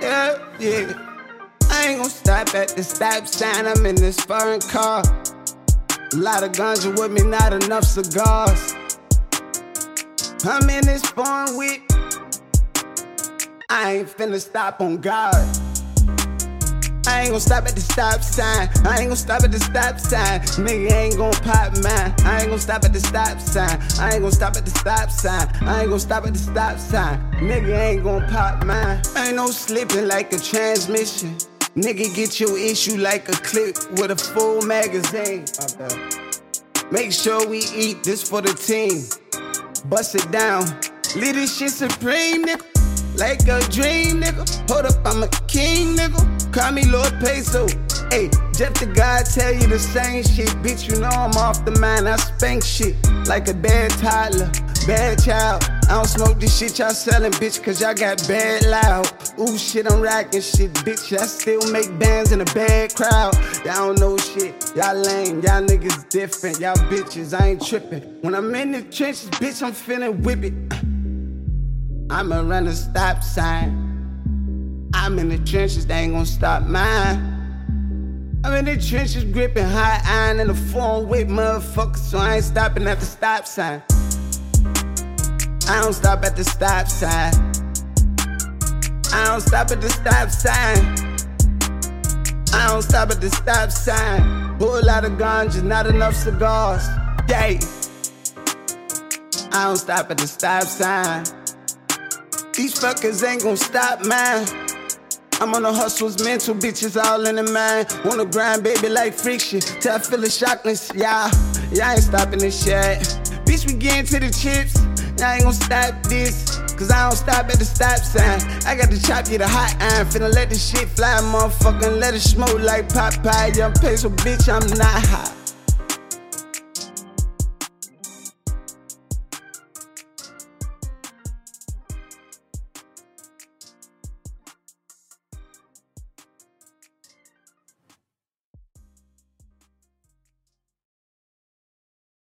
Yeah, yeah. I ain't gon' stop at the stop sign. I'm in this foreign car. A lot of ganja with me, not enough cigars. I'm in this foreign whip. I ain't finna stop on God. I ain't gon' stop at the stop sign. I ain't gon' stop at the stop sign. Nigga ain't gon' pop mine. I ain't gon' stop at the stop sign. I ain't gon' stop at the stop sign. I ain't gon' stop at the stop sign. Nigga ain't gon' pop mine. Ain't no slipping like a transmission. Nigga get your issue like a clip with a full magazine. Make sure we eat this for the team. Bust it down. Shit supreme, nigga. Like a dream, nigga. Hold up, I'm a king, nigga. Call me Lord Peso. Hey, Jeff the God tell you the same shit. Bitch, you know I'm off the mind. I spank shit like a bad toddler, bad child. I don't smoke this shit y'all selling, bitch, cause y'all got bad loud. Ooh, shit, I'm rocking shit, bitch. I still make bands in a bad crowd. Y'all don't know shit. Y'all lame, y'all niggas different. Y'all bitches, I ain't tripping. When I'm in the trenches, bitch, I'm feeling whip it. I'ma run a stop sign. I'm in the trenches, they ain't gonna stop mine. I'm in the trenches gripping high iron in the phone with motherfuckers, so I ain't stopping at the stop sign. I don't stop at the stop sign. I don't stop at the stop sign. I don't stop at the stop sign. Pull lot of ganja, not enough cigars. Yay. I don't stop at the stop sign. These fuckers ain't gon' stop mine. I'm on the hustles, mental bitches all in the mind. Wanna grind, baby, like friction. Till I feel the shockness, yeah. I ain't stopping this shit. Bitch, we getting to the chips. I ain't gon' stop this. Cause I don't stop at the stop sign. I got to chop you the hot iron. Finna let this shit fly, motherfucker. Let it smoke like Popeye. Young peso, bitch, I'm not hot.